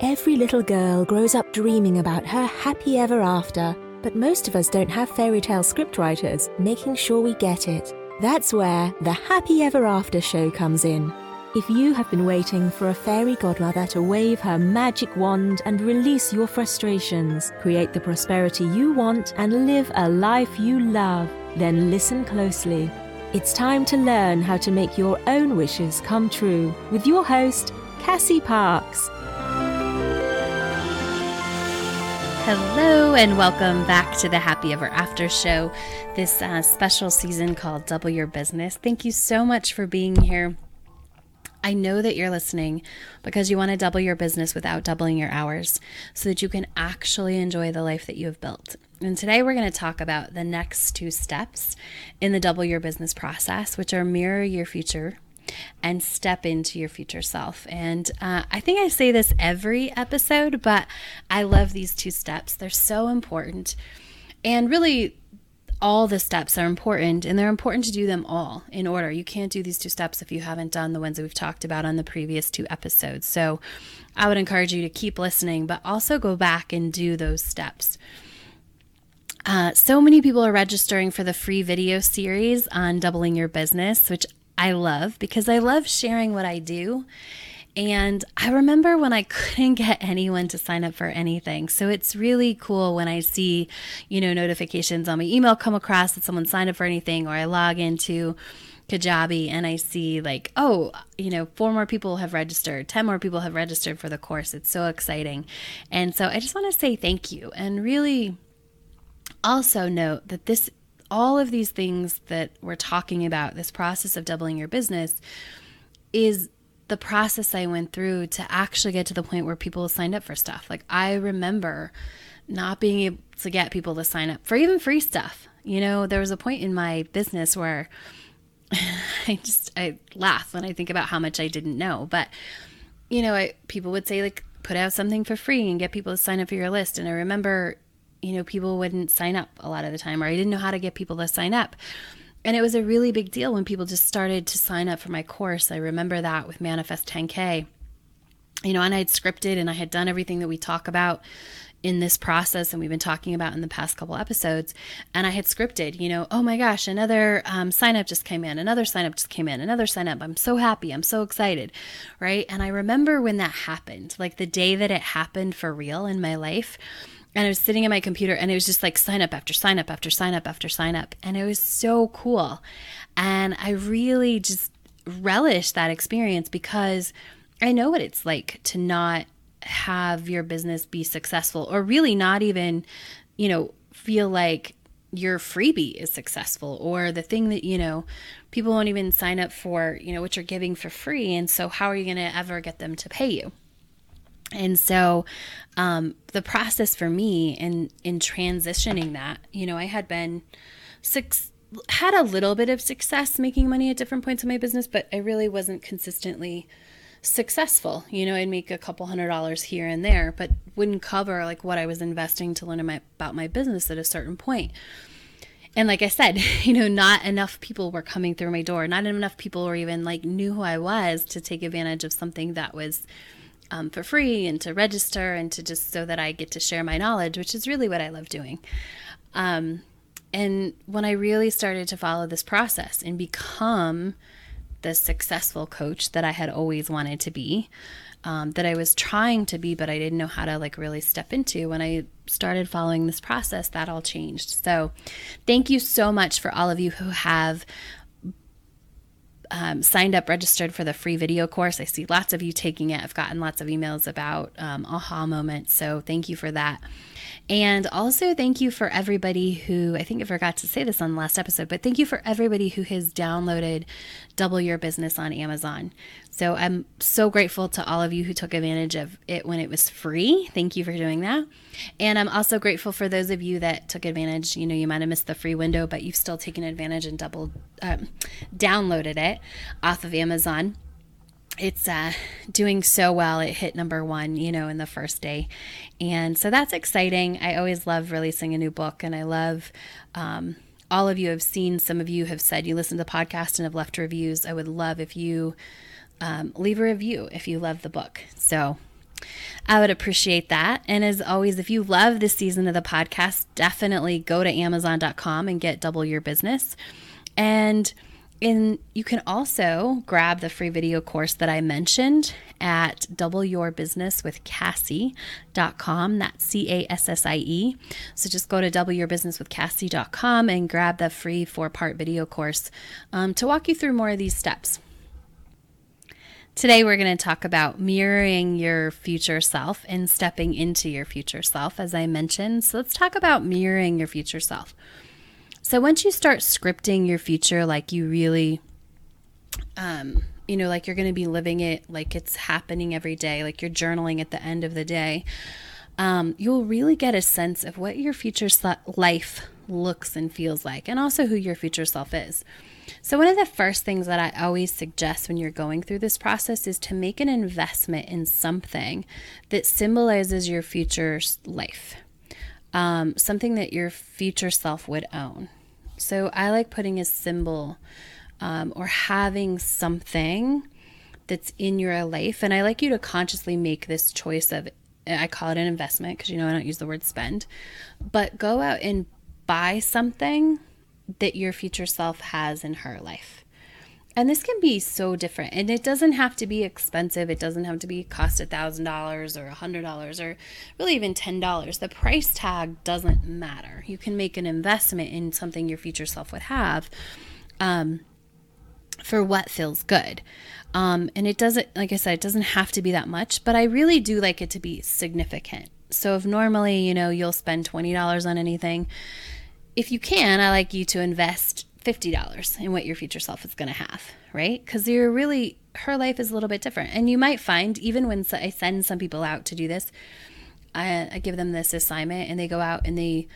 Every little girl grows up dreaming about her happy ever after, but most of us don't have fairy tale scriptwriters making sure we get it. That's where the Happy Ever After show comes in. If you have been waiting for a fairy godmother to wave her magic wand and release your frustrations, create the prosperity you want, and live a life you love, then listen closely. It's time to learn how to make your own wishes come true with your host, Cassie Parks. Hello, and welcome back to the Happy Ever After show, this uh, special season called Double Your Business. Thank you so much for being here. I know that you're listening because you want to double your business without doubling your hours so that you can actually enjoy the life that you have built. And today we're going to talk about the next two steps in the double your business process, which are mirror your future and step into your future self. And uh, I think I say this every episode, but I love these two steps. They're so important. And really, all the steps are important and they're important to do them all in order. You can't do these two steps if you haven't done the ones that we've talked about on the previous two episodes. So I would encourage you to keep listening, but also go back and do those steps. Uh, so many people are registering for the free video series on doubling your business, which I love because I love sharing what I do. And I remember when I couldn't get anyone to sign up for anything. So it's really cool when I see, you know, notifications on my email come across that someone signed up for anything, or I log into Kajabi and I see, like, oh, you know, four more people have registered, 10 more people have registered for the course. It's so exciting. And so I just want to say thank you and really also note that this all of these things that we're talking about, this process of doubling your business, is the process I went through to actually get to the point where people signed up for stuff. Like I remember not being able to get people to sign up for even free stuff. You know, there was a point in my business where I just I laugh when I think about how much I didn't know. But you know, I, people would say like put out something for free and get people to sign up for your list. And I remember you know, people wouldn't sign up a lot of the time, or I didn't know how to get people to sign up. And it was a really big deal when people just started to sign up for my course. I remember that with Manifest 10K. You know, and I had scripted and I had done everything that we talk about in this process and we've been talking about in the past couple episodes and i had scripted you know oh my gosh another um, sign up just came in another sign up just came in another sign up i'm so happy i'm so excited right and i remember when that happened like the day that it happened for real in my life and I was sitting at my computer and it was just like sign up after sign up after sign up after sign up. And it was so cool. And I really just relish that experience because I know what it's like to not have your business be successful or really not even, you know, feel like your freebie is successful or the thing that, you know, people won't even sign up for, you know, what you're giving for free. And so how are you going to ever get them to pay you? And so um, the process for me in in transitioning that, you know, I had been six had a little bit of success making money at different points in my business, but I really wasn't consistently successful. You know, I'd make a couple hundred dollars here and there, but wouldn't cover like what I was investing to learn about my business at a certain point. And like I said, you know, not enough people were coming through my door. Not enough people were even like knew who I was to take advantage of something that was um, for free and to register and to just so that I get to share my knowledge, which is really what I love doing. Um, and when I really started to follow this process and become the successful coach that I had always wanted to be, um, that I was trying to be, but I didn't know how to like really step into. When I started following this process, that all changed. So, thank you so much for all of you who have um, signed up, registered for the free video course. I see lots of you taking it. I've gotten lots of emails about um, aha moments. So thank you for that. And also, thank you for everybody who, I think I forgot to say this on the last episode, but thank you for everybody who has downloaded Double Your Business on Amazon. So I'm so grateful to all of you who took advantage of it when it was free. Thank you for doing that. And I'm also grateful for those of you that took advantage. You know, you might have missed the free window, but you've still taken advantage and double um, downloaded it off of Amazon it's uh, doing so well. It hit number one, you know, in the first day. And so that's exciting. I always love releasing a new book, and I love um, all of you have seen, some of you have said you listen to the podcast and have left reviews. I would love if you um, leave a review if you love the book. So I would appreciate that. And as always, if you love this season of the podcast, definitely go to Amazon.com and get double your business. And in you can also grab the free video course that I mentioned at doubleyourbusinesswithcassie.com. That's C A S S I E. So just go to doubleyourbusinesswithcassie.com and grab the free four part video course um, to walk you through more of these steps. Today, we're going to talk about mirroring your future self and stepping into your future self, as I mentioned. So, let's talk about mirroring your future self. So, once you start scripting your future like you really, um, you know, like you're going to be living it like it's happening every day, like you're journaling at the end of the day, um, you'll really get a sense of what your future life looks and feels like, and also who your future self is. So, one of the first things that I always suggest when you're going through this process is to make an investment in something that symbolizes your future life, um, something that your future self would own. So, I like putting a symbol um, or having something that's in your life. And I like you to consciously make this choice of, I call it an investment because you know I don't use the word spend, but go out and buy something that your future self has in her life. And this can be so different. And it doesn't have to be expensive. It doesn't have to be cost a thousand dollars or a hundred dollars or really even ten dollars. The price tag doesn't matter. You can make an investment in something your future self would have um, for what feels good. Um, and it doesn't, like I said, it doesn't have to be that much, but I really do like it to be significant. So if normally, you know, you'll spend $20 on anything, if you can, I like you to invest $50 in what your future self is going to have, right? Because you're really, her life is a little bit different. And you might find, even when I send some people out to do this, I, I give them this assignment and they go out and they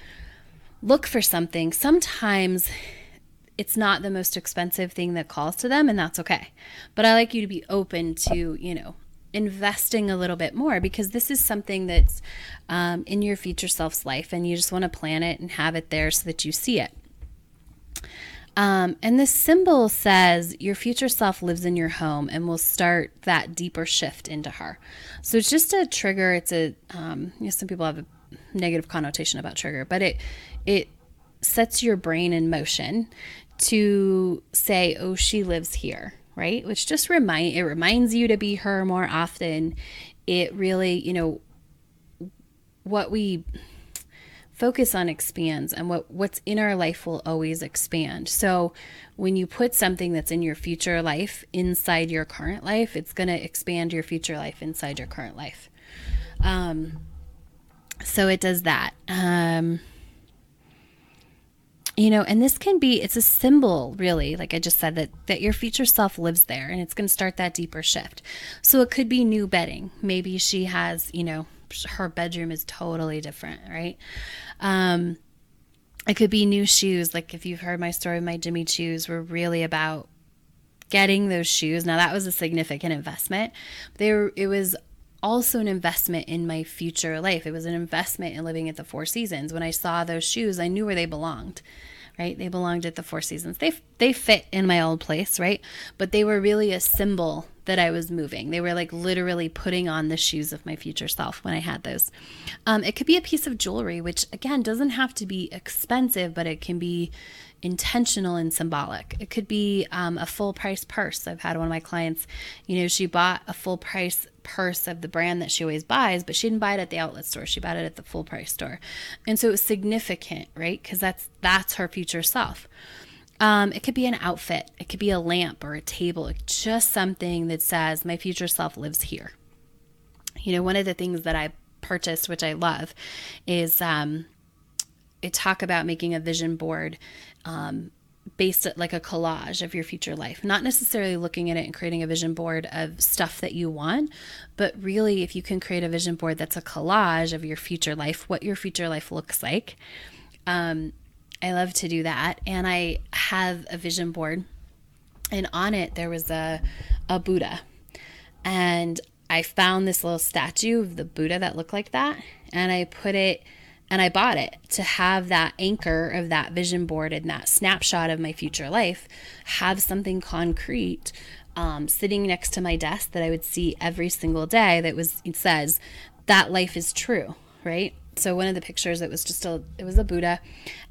look for something. Sometimes it's not the most expensive thing that calls to them, and that's okay. But I like you to be open to, you know, investing a little bit more because this is something that's um, in your future self's life and you just want to plan it and have it there so that you see it. Um, and this symbol says your future self lives in your home and will start that deeper shift into her. So it's just a trigger. It's a, um, you know, some people have a negative connotation about trigger, but it, it sets your brain in motion to say, oh, she lives here right? Which just remind it reminds you to be her more often. It really, you know, what we focus on expands and what what's in our life will always expand. So when you put something that's in your future life inside your current life, it's going to expand your future life inside your current life. Um so it does that. Um you know and this can be it's a symbol really like i just said that that your future self lives there and it's going to start that deeper shift. So it could be new bedding. Maybe she has you know her bedroom is totally different right? Um it could be new shoes. Like if you've heard my story my Jimmy Choos were really about getting those shoes. Now that was a significant investment. They were it was also an investment in my future life. It was an investment in living at the Four Seasons. When I saw those shoes, I knew where they belonged. Right? They belonged at the Four Seasons. They they fit in my old place, right? But they were really a symbol that I was moving. They were like literally putting on the shoes of my future self when I had those. Um, it could be a piece of jewelry, which again doesn't have to be expensive, but it can be intentional and symbolic. It could be um, a full price purse. I've had one of my clients, you know, she bought a full price purse of the brand that she always buys, but she didn't buy it at the outlet store. She bought it at the full price store. And so it was significant, right? Because that's that's her future self. Um, it could be an outfit, it could be a lamp or a table, just something that says, My future self lives here. You know, one of the things that I purchased, which I love, is um, talk about making a vision board um, based at like a collage of your future life. Not necessarily looking at it and creating a vision board of stuff that you want but really if you can create a vision board that's a collage of your future life what your future life looks like um, i love to do that. And i have a vision board and on it there was a, a buddha. And i found this little statue of the buddha that looked like that and i put it And I bought it to have that anchor of that vision board and that snapshot of my future life, have something concrete um, sitting next to my desk that I would see every single day that was, it says, that life is true, right? So one of the pictures, it was just a, it was a Buddha.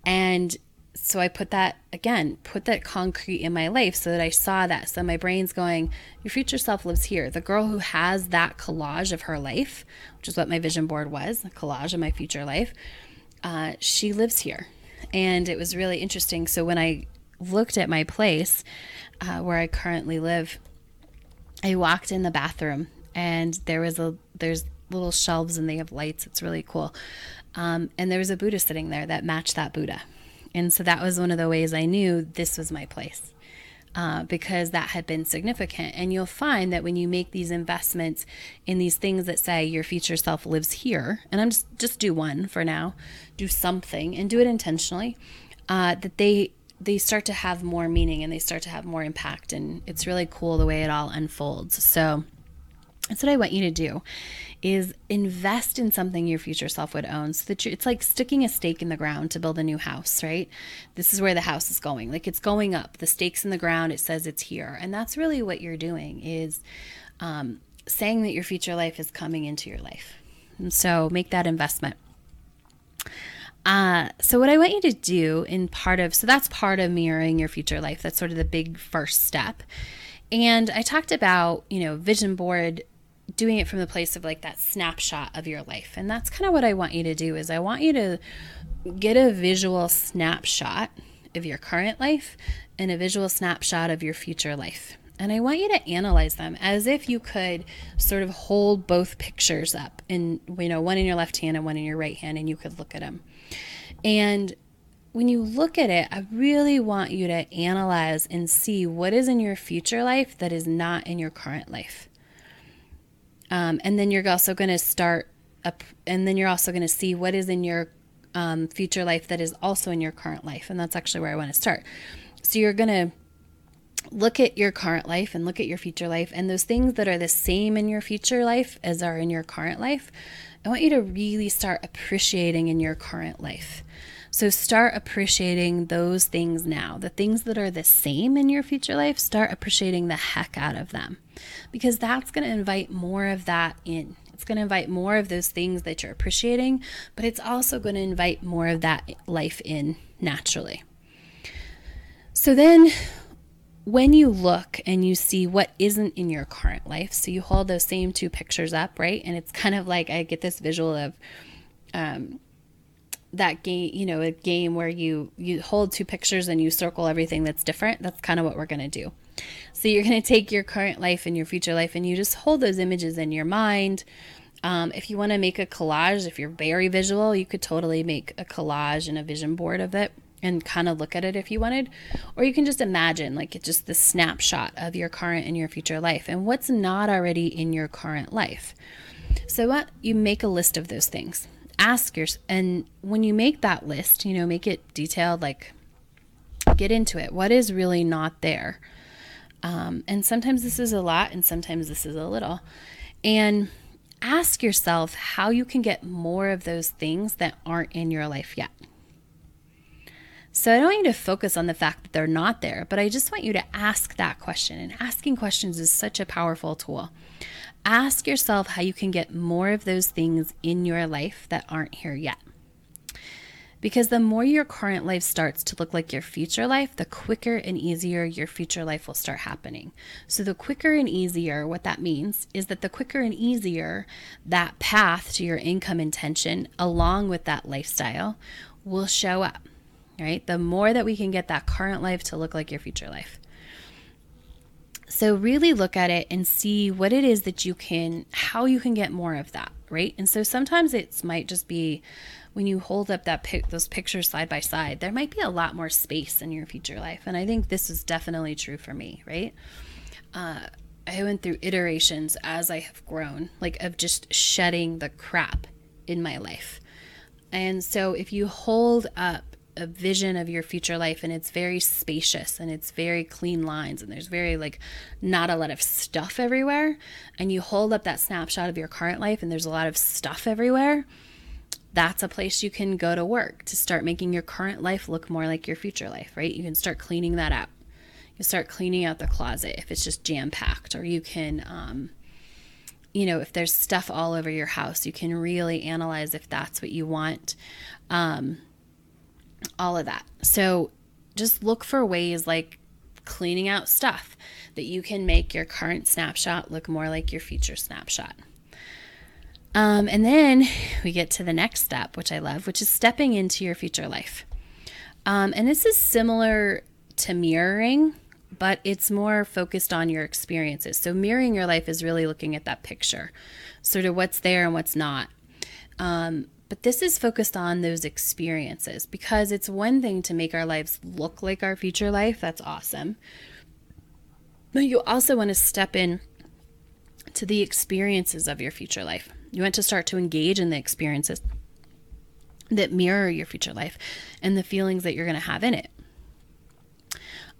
And so I put that again, put that concrete in my life so that I saw that. So my brain's going, your future self lives here. The girl who has that collage of her life, which is what my vision board was, a collage of my future life, uh, she lives here. And it was really interesting. So when I looked at my place uh, where I currently live, I walked in the bathroom and there was a there's little shelves and they have lights. It's really cool. Um, and there was a Buddha sitting there that matched that Buddha. And so that was one of the ways I knew this was my place. Uh, because that had been significant. And you'll find that when you make these investments in these things that say your future self lives here, and I'm just just do one for now, do something and do it intentionally, uh, that they they start to have more meaning and they start to have more impact, and it's really cool the way it all unfolds. So that's what I want you to do is invest in something your future self would own so that it's like sticking a stake in the ground to build a new house, right? This is where the house is going. Like it's going up. The stakes in the ground, it says it's here. And that's really what you're doing is um, saying that your future life is coming into your life. And so make that investment. Uh, so what I want you to do in part of so that's part of mirroring your future life. That's sort of the big first step. And I talked about, you know, vision board doing it from the place of like that snapshot of your life. And that's kind of what I want you to do is I want you to get a visual snapshot of your current life and a visual snapshot of your future life. And I want you to analyze them as if you could sort of hold both pictures up and you know one in your left hand and one in your right hand and you could look at them. And when you look at it, I really want you to analyze and see what is in your future life that is not in your current life. Um, and then you're also going to start up, and then you're also going to see what is in your um, future life that is also in your current life. And that's actually where I want to start. So you're going to look at your current life and look at your future life, and those things that are the same in your future life as are in your current life. I want you to really start appreciating in your current life. So start appreciating those things now. The things that are the same in your future life, start appreciating the heck out of them because that's going to invite more of that in. It's going to invite more of those things that you're appreciating, but it's also going to invite more of that life in naturally. So then when you look and you see what isn't in your current life, so you hold those same two pictures up, right? And it's kind of like I get this visual of um, that game, you know, a game where you you hold two pictures and you circle everything that's different. That's kind of what we're going to do. So you're going to take your current life and your future life and you just hold those images in your mind. Um, if you want to make a collage, if you're very visual, you could totally make a collage and a vision board of it and kind of look at it if you wanted. Or you can just imagine like it's just the snapshot of your current and your future life and what's not already in your current life. So what you make a list of those things ask your and when you make that list, you know, make it detailed, like get into it. What is really not there? Um, and sometimes this is a lot, and sometimes this is a little. And ask yourself how you can get more of those things that aren't in your life yet. So I don't want you to focus on the fact that they're not there, but I just want you to ask that question. And asking questions is such a powerful tool. Ask yourself how you can get more of those things in your life that aren't here yet. Because the more your current life starts to look like your future life, the quicker and easier your future life will start happening. So, the quicker and easier, what that means is that the quicker and easier that path to your income intention, along with that lifestyle, will show up, right? The more that we can get that current life to look like your future life. So, really look at it and see what it is that you can, how you can get more of that, right? And so sometimes it might just be when you hold up that pic- those pictures side by side, there might be a lot more space in your future life. And I think this is definitely true for me, right? Uh, I went through iterations as I have grown, like of just shedding the crap in my life. And so if you hold up a vision of your future life and it's very spacious and it's very clean lines and there's very like not a lot of stuff everywhere and you hold up that snapshot of your current life and there's a lot of stuff everywhere that's a place you can go to work to start making your current life look more like your future life, right? You can start cleaning that out. You start cleaning out the closet if it's just jam packed, or you can, um, you know, if there's stuff all over your house, you can really analyze if that's what you want. Um, all of that. So just look for ways like cleaning out stuff that you can make your current snapshot look more like your future snapshot. Um, and then we get to the next step, which I love, which is stepping into your future life. Um, and this is similar to mirroring, but it's more focused on your experiences. So, mirroring your life is really looking at that picture, sort of what's there and what's not. Um, but this is focused on those experiences because it's one thing to make our lives look like our future life. That's awesome. But you also want to step in to the experiences of your future life. You want to start to engage in the experiences that mirror your future life and the feelings that you're going to have in it.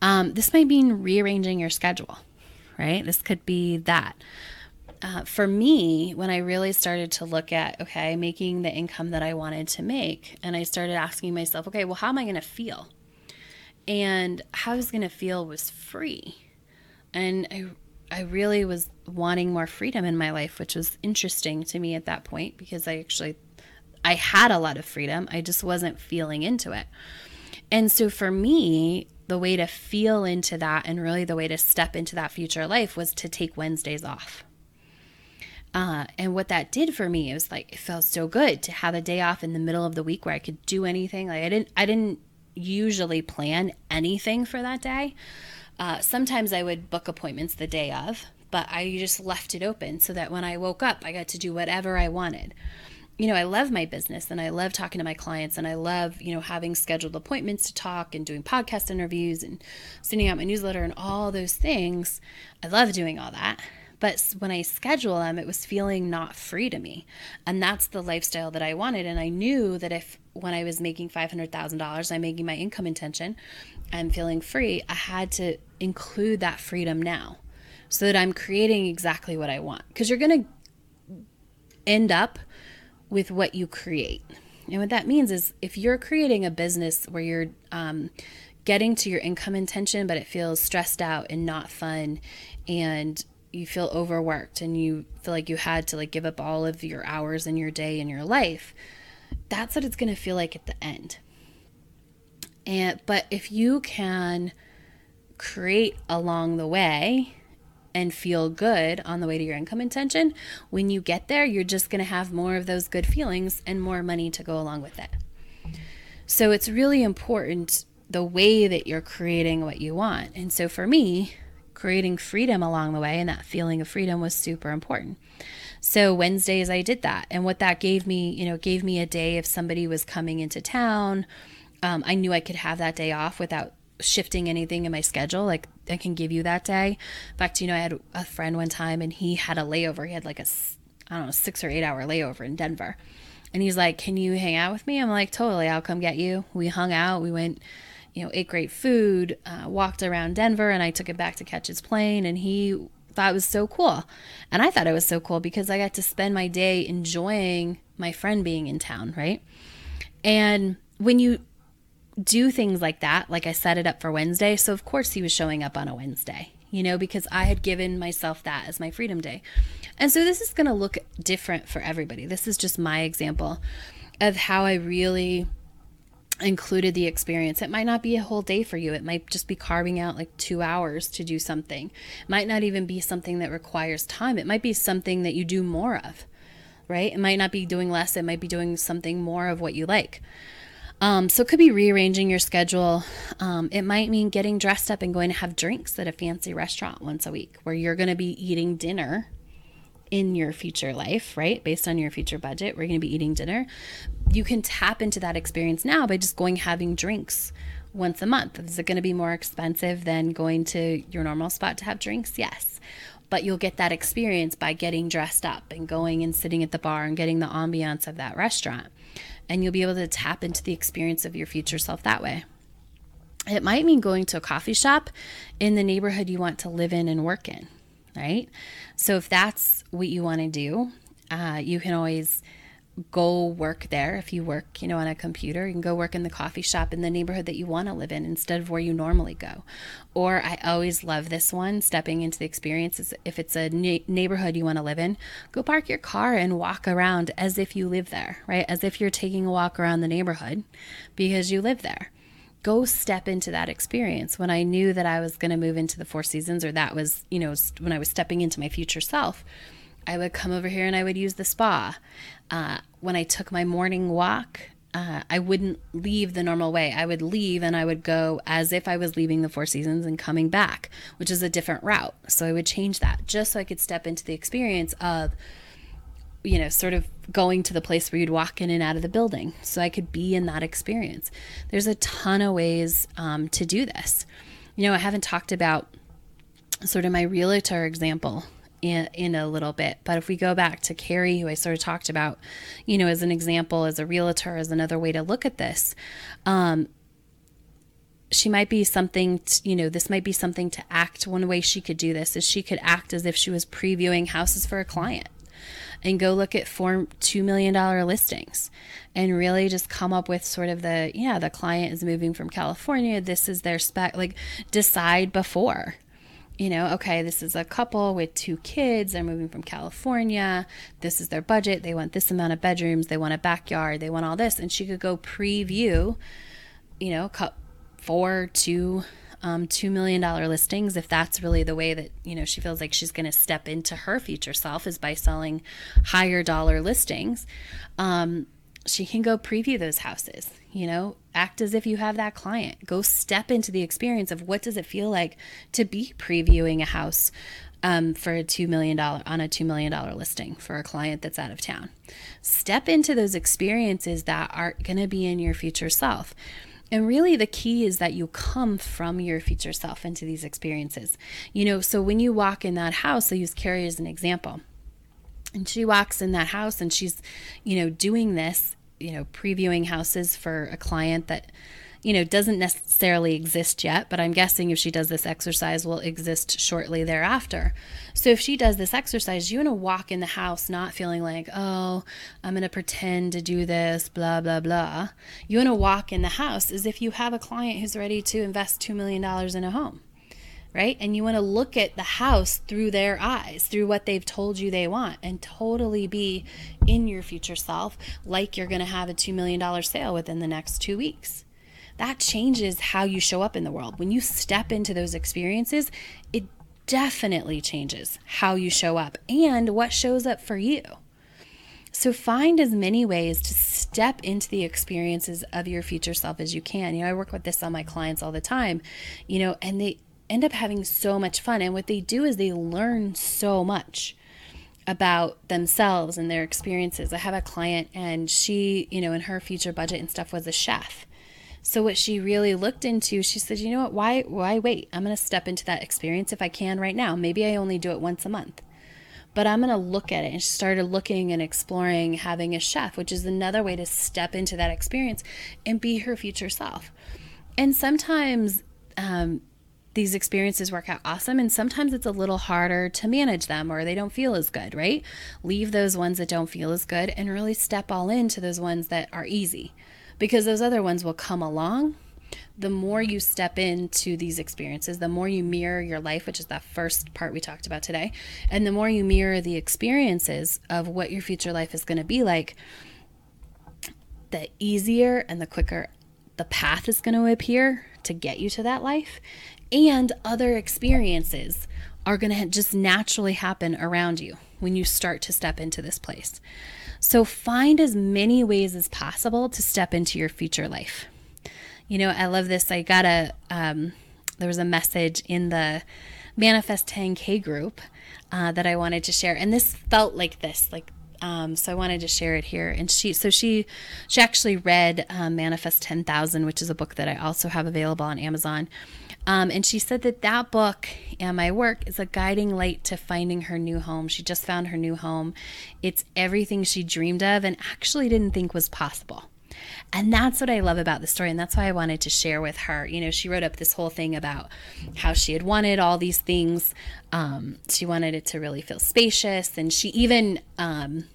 Um, this might mean rearranging your schedule, right? This could be that. Uh, for me, when I really started to look at, okay, making the income that I wanted to make, and I started asking myself, okay, well, how am I going to feel? And how I was going to feel was free. And I I really was wanting more freedom in my life, which was interesting to me at that point because I actually I had a lot of freedom. I just wasn't feeling into it. And so for me, the way to feel into that and really the way to step into that future life was to take Wednesdays off. Uh, and what that did for me, it was like it felt so good to have a day off in the middle of the week where I could do anything. Like I didn't, I didn't usually plan anything for that day. Uh, sometimes I would book appointments the day of, but I just left it open so that when I woke up, I got to do whatever I wanted. You know, I love my business and I love talking to my clients and I love, you know, having scheduled appointments to talk and doing podcast interviews and sending out my newsletter and all those things. I love doing all that. But when I schedule them, it was feeling not free to me. And that's the lifestyle that I wanted. And I knew that if when I was making $500,000, I'm making my income intention, I'm feeling free, I had to include that freedom now so that I'm creating exactly what I want. Because you're going to end up with what you create. And what that means is if you're creating a business where you're um, getting to your income intention, but it feels stressed out and not fun, and you feel overworked and you feel like you had to like give up all of your hours in your day and your life, that's what it's going to feel like at the end. And but if you can create along the way and feel good on the way to your income intention, when you get there, you're just going to have more of those good feelings and more money to go along with it. So it's really important the way that you're creating what you want. And so for me, creating freedom along the way and that feeling of freedom was super important. So Wednesdays I did that. And what that gave me, you know, gave me a day if somebody was coming into town. Um, I knew I could have that day off without shifting anything in my schedule. Like I can give you that day. In fact, you know, I had a friend one time and he had a layover. He had like a, I don't know, six or eight hour layover in Denver. And he's like, Can you hang out with me? I'm like, Totally, I'll come get you. We hung out. We went, you know, ate great food, uh, walked around Denver, and I took it back to catch his plane. And he thought it was so cool. And I thought it was so cool because I got to spend my day enjoying my friend being in town, right? And when you do things like that. Like I set it up for Wednesday. So, of course, he was showing up on a Wednesday, you know, because I had given myself that as my freedom day. And so, this is going to look different for everybody. This is just my example of how I really included the experience. It might not be a whole day for you. It might just be carving out like two hours to do something. It might not even be something that requires time. It might be something that you do more of, right? It might not be doing less. It might be doing something more of what you like. Um, so it could be rearranging your schedule. Um, it might mean getting dressed up and going to have drinks at a fancy restaurant once a week where you're going to be eating dinner in your future life, right? Based on your future budget, we're going to be eating dinner. You can tap into that experience now by just going having drinks once a month. Is it going to be more expensive than going to your normal spot to have drinks? Yes. But you'll get that experience by getting dressed up and going and sitting at the bar and getting the ambiance of that restaurant and you'll be able to tap into the experience of your future self that way. It might mean going to a coffee shop in the neighborhood you want to live in and work in, right? So if that's what you want to do, uh, you can always go work there if you work you know on a computer. You can go work in the coffee shop in the neighborhood that you want to live in instead of where you normally go. Or i always love this one stepping into the experience if it's a na- neighborhood you want to live in go park your car and walk around as if you live there right? As if you're taking a walk around the neighborhood because you live there go step into that experience when i knew that i was going to move into the four seasons or that was you know when i was stepping into my future self I would come over here and I would use the spa. Uh, when I took my morning walk, uh, I wouldn't leave the normal way. I would leave and I would go as if I was leaving the Four Seasons and coming back, which is a different route. So I would change that just so I could step into the experience of, you know, sort of going to the place where you'd walk in and out of the building. So I could be in that experience. There's a ton of ways um, to do this. You know, I haven't talked about sort of my realtor example in, in a little bit. But if we go back to Carrie, who I sort of talked about, you know, as an example, as a realtor, as another way to look at this, um, she might be something, to, you know, this might be something to act. One way she could do this is she could act as if she was previewing houses for a client and go look at four $2 million listings and really just come up with sort of the, yeah, the client is moving from California. This is their spec, like decide before you know, okay, this is a couple with two kids. They're moving from California. This is their budget. They want this amount of bedrooms. They want a backyard. They want all this. And she could go preview, you know, cut four, two, um, $2 million listings if that's really the way that, you know, she feels like she's going to step into her future self is by selling higher dollar listings. Um, she can go preview those houses you know? Act as if you have that client. Go step into the experience of what does it feel like to be previewing a house um, for a $2 million on a $2 million listing for a client that's out of town. Step into those experiences that are going to be in your future self and really, the key is that you come from your future self into these experiences. You know, so when you walk in that house, I use Carrie as an example and she walks in that house and she's you know doing this you know previewing houses for a client that you know doesn't necessarily exist yet but i'm guessing if she does this exercise will exist shortly thereafter so if she does this exercise you want to walk in the house not feeling like oh i'm going to pretend to do this blah blah blah you want to walk in the house as if you have a client who's ready to invest $2 million in a home right? And you want to look at the house through their eyes, through what they've told you they want, and totally be in your future self like you're going to have a $2 million sale within the next two weeks. That changes how you show up in the world. When you step into those experiences, it definitely changes how you show up and what shows up for you. So find as many ways to step into the experiences of your future self as you can. You know, I work with this on my clients all the time, you know, and they end up having so much fun. And what they do is they learn so much about themselves and their experiences. I have a client and she, you know, in her future budget and stuff was a chef. So what she really looked into, she said, "You know what? Why why wait? I'm going to step into that experience if I can right now. Maybe I only do it once a month." But I'm going to look at it. And she started looking and exploring having a chef, which is another way to step into that experience and be her future self. And sometimes um, these experiences work out awesome and sometimes it's a little harder to manage them or they don't feel as good, right? Leave those ones that don't feel as good and really step all into those ones that are easy because those other ones will come along. The more you step into these experiences, the more you mirror your life, which is that first part we talked about today, and the more you mirror the experiences of what your future life is going to be like, the easier and the quicker the path is going to appear to get you to that life and other experiences are going to just naturally happen around you when you start to step into this place. So find as many ways as possible to step into your future life. You know, I love this. I got a, um, there was a message in the Manifest 10K group uh, that I wanted to share. And this felt like this, like um, so I wanted to share it here. And she, so she, she actually read uh, Manifest 10,000, which is a book that I also have available on Amazon. Um, and she said that that book and my work is a guiding light to finding her new home. She just found her new home. It's everything she dreamed of and actually didn't think was possible. And that's what I love about the story. And that's why I wanted to share with her. You know, she wrote up this whole thing about how she had wanted all these things. Um, she wanted it to really feel spacious. And she even, um,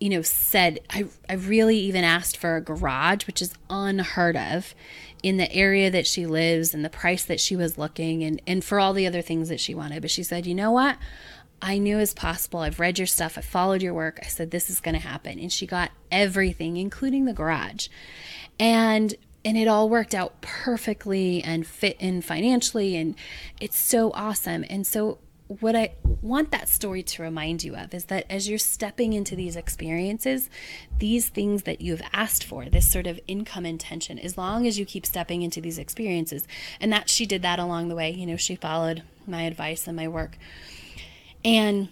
you know, said, I, I really even asked for a garage, which is unheard of in the area that she lives and the price that she was looking and, and for all the other things that she wanted. But she said, you know what? I knew as possible. I've read your stuff. I followed your work. I said, this is going to happen. And she got everything, including the garage. And and it all worked out perfectly and fit in financially and it's so awesome and so what I want that story to remind you of is that as you're stepping into these experiences, these things that you've asked for, this sort of income intention, as long as you keep stepping into these experiences, and that she did that along the way, you know, she followed my advice and my work. And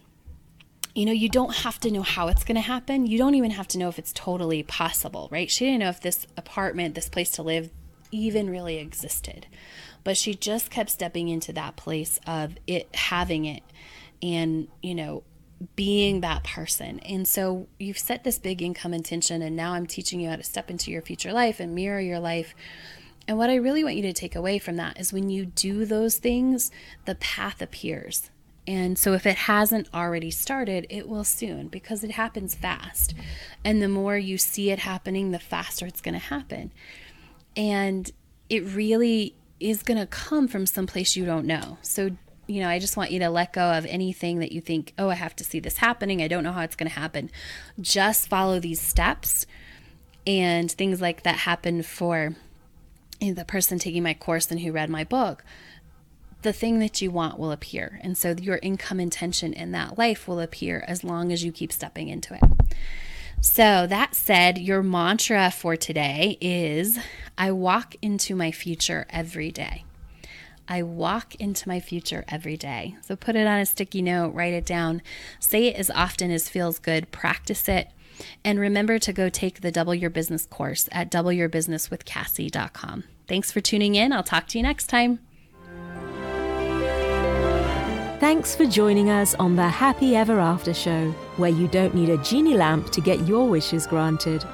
you know, you don't have to know how it's going to happen. You don't even have to know if it's totally possible, right? She didn't know if this apartment, this place to live, even really existed. But she just kept stepping into that place of it having it and, you know, being that person. And so you've set this big income intention, and now I'm teaching you how to step into your future life and mirror your life. And what I really want you to take away from that is when you do those things, the path appears. And so, if it hasn't already started, it will soon because it happens fast. And the more you see it happening, the faster it's going to happen. And it really is going to come from someplace you don't know. So, you know, I just want you to let go of anything that you think, oh, I have to see this happening. I don't know how it's going to happen. Just follow these steps and things like that happen for the person taking my course and who read my book the thing that you want will appear. And so your income intention in that life will appear as long as you keep stepping into it. So, that said, your mantra for today is I walk into my future every day. I walk into my future every day. So, put it on a sticky note, write it down, say it as often as feels good, practice it. And remember to go take the Double Your Business course at doubleyourbusinesswithcassie.com. Thanks for tuning in. I'll talk to you next time. Thanks for joining us on the Happy Ever After show, where you don't need a genie lamp to get your wishes granted.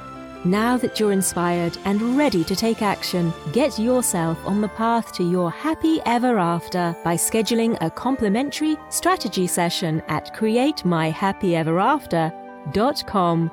Now that you're inspired and ready to take action, get yourself on the path to your happy ever after by scheduling a complimentary strategy session at createmyhappyeverafter.com